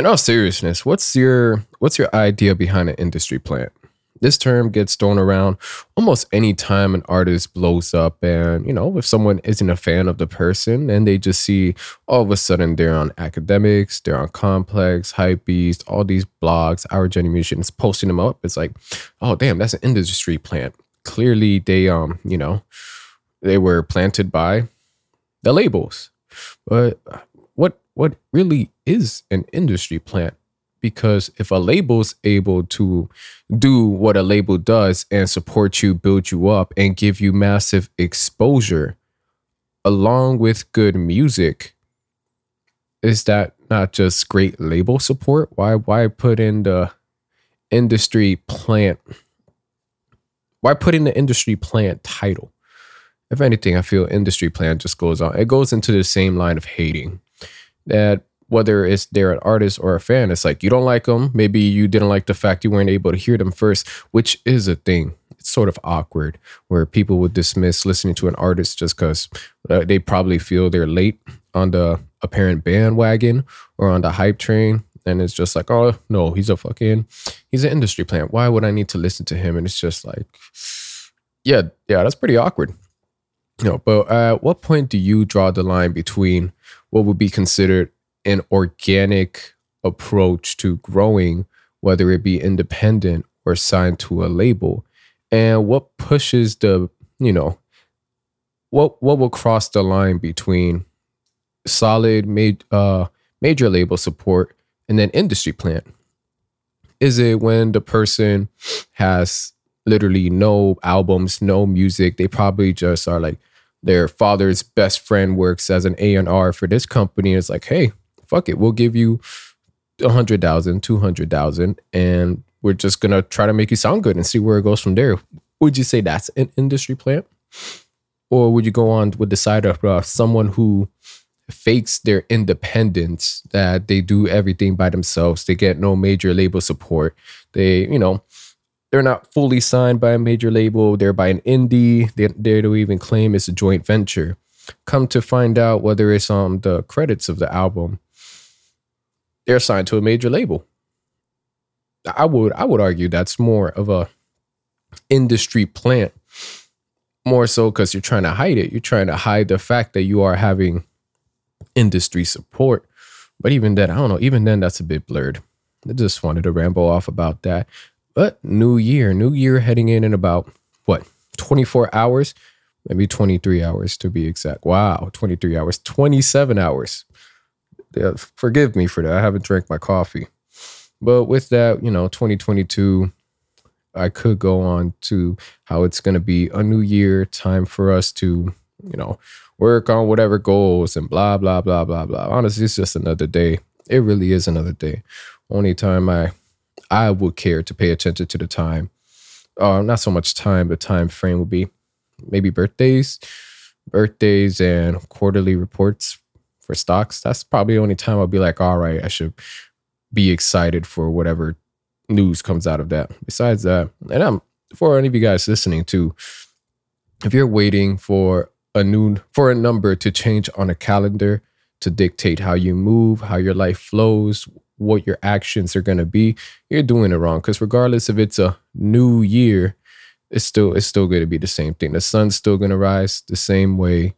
in all seriousness, what's your what's your idea behind an industry plant? This term gets thrown around almost any time an artist blows up, and you know, if someone isn't a fan of the person and they just see all of a sudden they're on academics, they're on Complex, Hypebeast, all these blogs, Our Journey is posting them up, it's like, oh damn, that's an industry plant. Clearly, they um, you know, they were planted by the labels, but what what really is an industry plant because if a label's able to do what a label does and support you, build you up, and give you massive exposure along with good music, is that not just great label support? Why why put in the industry plant? Why put in the industry plant title? If anything, I feel industry plant just goes on. It goes into the same line of hating that whether it's they're an artist or a fan, it's like you don't like them. Maybe you didn't like the fact you weren't able to hear them first, which is a thing. It's sort of awkward where people would dismiss listening to an artist just because uh, they probably feel they're late on the apparent bandwagon or on the hype train. And it's just like, oh, no, he's a fucking, he's an industry plant. Why would I need to listen to him? And it's just like, yeah, yeah, that's pretty awkward. You know, but at what point do you draw the line between what would be considered an organic approach to growing, whether it be independent or signed to a label? And what pushes the, you know, what what will cross the line between solid made uh major label support and then industry plant? Is it when the person has literally no albums, no music? They probably just are like their father's best friend works as an A&R for this company. It's like, hey, fuck it, we'll give you a hundred thousand, two hundred thousand, and we're just gonna try to make you sound good and see where it goes from there. Would you say that's an industry plant, or would you go on with the side of uh, someone who fakes their independence that they do everything by themselves? They get no major label support. They, you know, they're not fully signed by a major label. They're by an indie. They, they don't even claim it's a joint venture. Come to find out whether it's on the credits of the album they're signed to a major label. I would I would argue that's more of a industry plant, more so because you're trying to hide it. You're trying to hide the fact that you are having industry support. But even then, I don't know. Even then, that's a bit blurred. I just wanted to ramble off about that. But new year, new year heading in in about what 24 hours, maybe 23 hours to be exact. Wow, 23 hours, 27 hours yeah, forgive me for that. I haven't drank my coffee. But with that, you know, 2022, I could go on to how it's going to be a new year, time for us to, you know, work on whatever goals and blah, blah, blah, blah, blah. Honestly, it's just another day. It really is another day. Only time I I would care to pay attention to the time. Uh, not so much time, but time frame would be maybe birthdays, birthdays and quarterly reports for stocks, that's probably the only time I'll be like, all right, I should be excited for whatever news comes out of that. Besides that, and I'm for any of you guys listening to, if you're waiting for a new for a number to change on a calendar to dictate how you move, how your life flows, what your actions are going to be, you're doing it wrong. Because regardless if it's a new year, it's still it's still going to be the same thing. The sun's still going to rise the same way.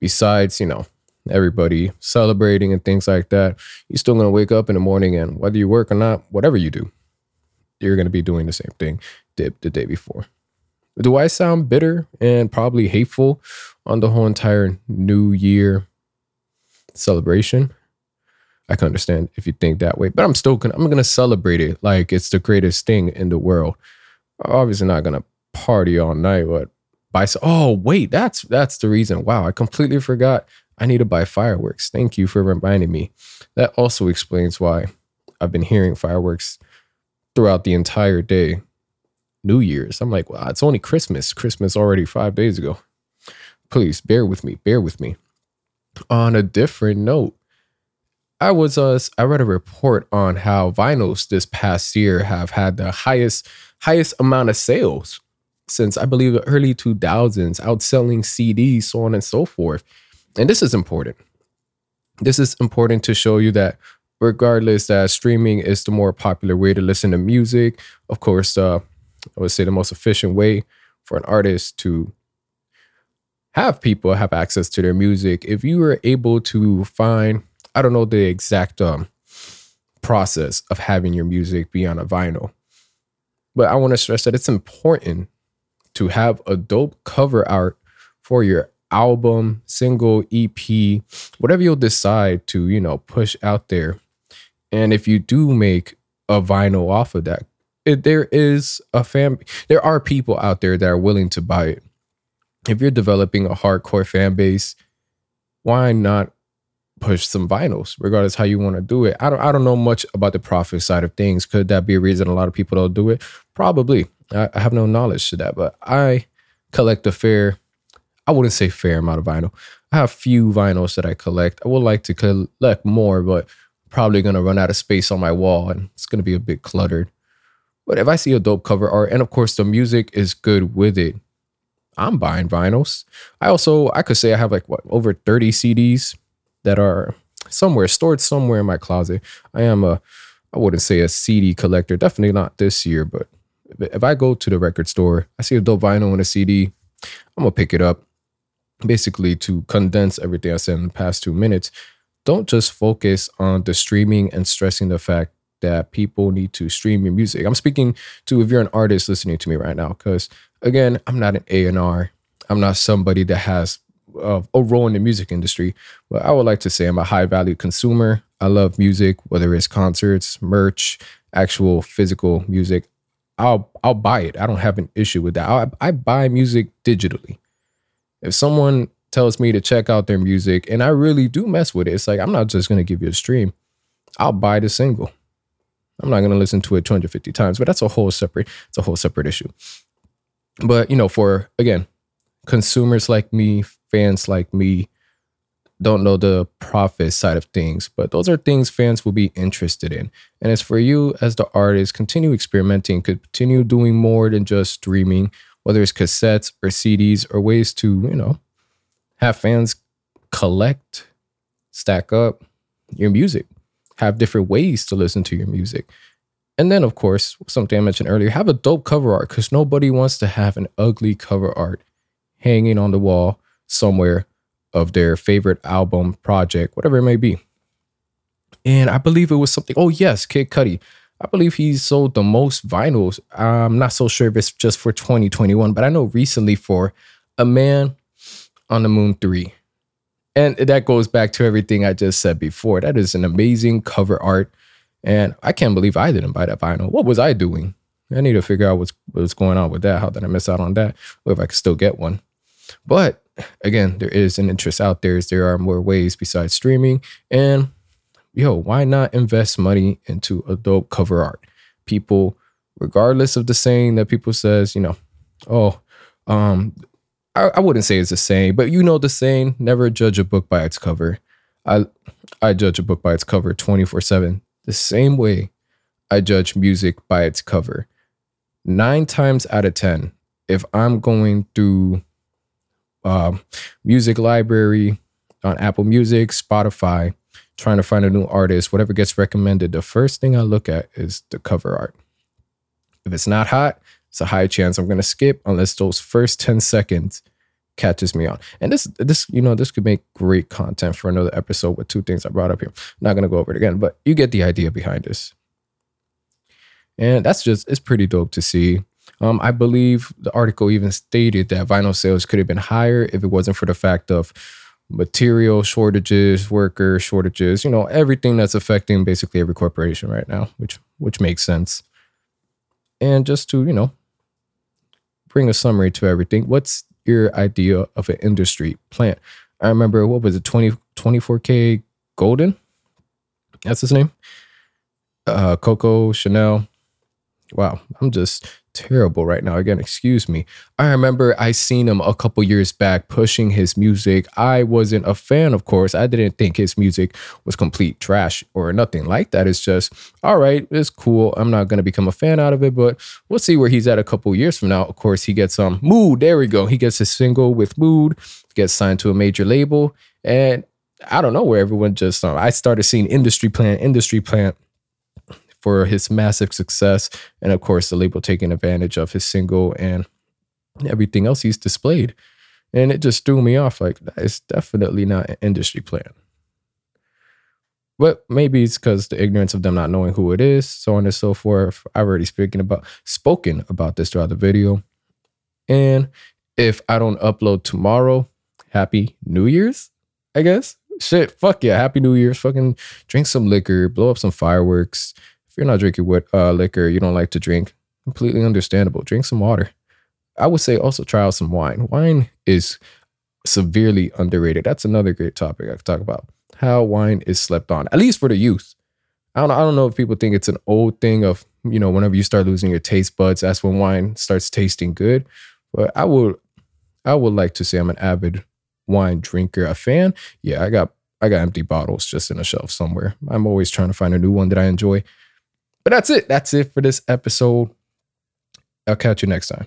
Besides, you know, everybody celebrating and things like that, you're still going to wake up in the morning and whether you work or not, whatever you do, you're going to be doing the same thing did the day before. Do I sound bitter and probably hateful on the whole entire New Year celebration? I can understand if you think that way, but I'm still gonna I'm gonna celebrate it like it's the greatest thing in the world. Obviously, not gonna party all night, but by oh wait, that's that's the reason. Wow, I completely forgot I need to buy fireworks. Thank you for reminding me. That also explains why I've been hearing fireworks throughout the entire day. New Year's. I'm like, wow, it's only Christmas. Christmas already five days ago. Please bear with me. Bear with me. On a different note, I was uh I read a report on how vinyls this past year have had the highest highest amount of sales since I believe the early 2000s, outselling CDs, so on and so forth and this is important. This is important to show you that regardless that streaming is the more popular way to listen to music. Of course, uh, I would say the most efficient way for an artist to have people have access to their music. If you were able to find, I don't know the exact um, process of having your music be on a vinyl, but I want to stress that it's important to have a dope cover art for your album, single, EP, whatever you'll decide to, you know, push out there. And if you do make a vinyl off of that, it, there is a fan, there are people out there that are willing to buy it. If you're developing a hardcore fan base, why not push some vinyls, regardless how you want to do it? I don't, I don't know much about the profit side of things. Could that be a reason a lot of people don't do it? Probably. I, I have no knowledge to that, but I collect a fair I wouldn't say fair amount of vinyl. I have few vinyls that I collect. I would like to collect more, but probably gonna run out of space on my wall and it's gonna be a bit cluttered. But if I see a dope cover art and of course the music is good with it, I'm buying vinyls. I also I could say I have like what over 30 CDs that are somewhere stored somewhere in my closet. I am a I wouldn't say a CD collector, definitely not this year, but if I go to the record store, I see a dope vinyl and a CD, I'm gonna pick it up basically to condense everything I said in the past two minutes, don't just focus on the streaming and stressing the fact that people need to stream your music. I'm speaking to if you're an artist listening to me right now, because again, I'm not an A&R. I'm not somebody that has uh, a role in the music industry, but I would like to say I'm a high value consumer. I love music, whether it's concerts, merch, actual physical music. I'll I'll buy it. I don't have an issue with that. I, I buy music digitally if someone tells me to check out their music and I really do mess with it, it's like I'm not just gonna give you a stream. I'll buy the single. I'm not gonna listen to it 250 times, but that's a whole separate, it's a whole separate issue. But you know, for again, consumers like me, fans like me, don't know the profit side of things, but those are things fans will be interested in. And it's for you as the artist, continue experimenting, continue doing more than just streaming whether it's cassettes or CDs or ways to, you know, have fans collect, stack up your music, have different ways to listen to your music. And then, of course, something I mentioned earlier, have a dope cover art because nobody wants to have an ugly cover art hanging on the wall somewhere of their favorite album, project, whatever it may be. And I believe it was something, oh, yes, Kid Cudi. I believe he sold the most vinyls. I'm not so sure if it's just for 2021, but I know recently for A Man on the Moon 3. And that goes back to everything I just said before. That is an amazing cover art. And I can't believe I didn't buy that vinyl. What was I doing? I need to figure out what's what's going on with that. How did I miss out on that? Or if I could still get one. But again, there is an interest out there. There are more ways besides streaming. And yo, why not invest money into a dope cover art? People, regardless of the saying that people says, you know, oh, um, I, I wouldn't say it's the saying, but you know the saying, never judge a book by its cover. I I judge a book by its cover 24-7. The same way I judge music by its cover. Nine times out of ten, if I'm going through uh, music library on Apple Music, Spotify, trying to find a new artist, whatever gets recommended, the first thing I look at is the cover art. If it's not hot, it's a high chance I'm gonna skip unless those first 10 seconds catches me on. And this this, you know, this could make great content for another episode with two things I brought up here. I'm not gonna go over it again, but you get the idea behind this. And that's just it's pretty dope to see. Um, I believe the article even stated that vinyl sales could have been higher if it wasn't for the fact of material shortages, worker shortages, you know, everything that's affecting basically every corporation right now, which which makes sense. And just to, you know, bring a summary to everything, what's your idea of an industry plant? I remember what was it, 20, 24K Golden? That's his name. Uh Coco Chanel. Wow, I'm just terrible right now. Again, excuse me. I remember I seen him a couple years back pushing his music. I wasn't a fan, of course. I didn't think his music was complete trash or nothing like that. It's just, all right, it's cool. I'm not gonna become a fan out of it, but we'll see where he's at a couple years from now. Of course, he gets some um, mood. There we go. He gets his single with mood, gets signed to a major label, and I don't know where everyone just um, I started seeing industry plant, industry plant for his massive success, and of course the label taking advantage of his single and everything else he's displayed, and it just threw me off. Like it's definitely not an industry plan. But maybe it's because the ignorance of them not knowing who it is, so on and so forth. I've already spoken about spoken about this throughout the video. And if I don't upload tomorrow, happy New Year's, I guess. Shit, fuck yeah, happy New Year's. Fucking drink some liquor, blow up some fireworks. If you're not drinking with uh, liquor, you don't like to drink, completely understandable. Drink some water. I would say also try out some wine. Wine is severely underrated. That's another great topic I could talk about. How wine is slept on, at least for the youth. I don't, I don't know if people think it's an old thing of, you know, whenever you start losing your taste buds, that's when wine starts tasting good. But I would I would like to say I'm an avid wine drinker. A fan? Yeah, I got I got empty bottles just in a shelf somewhere. I'm always trying to find a new one that I enjoy. But that's it. That's it for this episode. I'll catch you next time.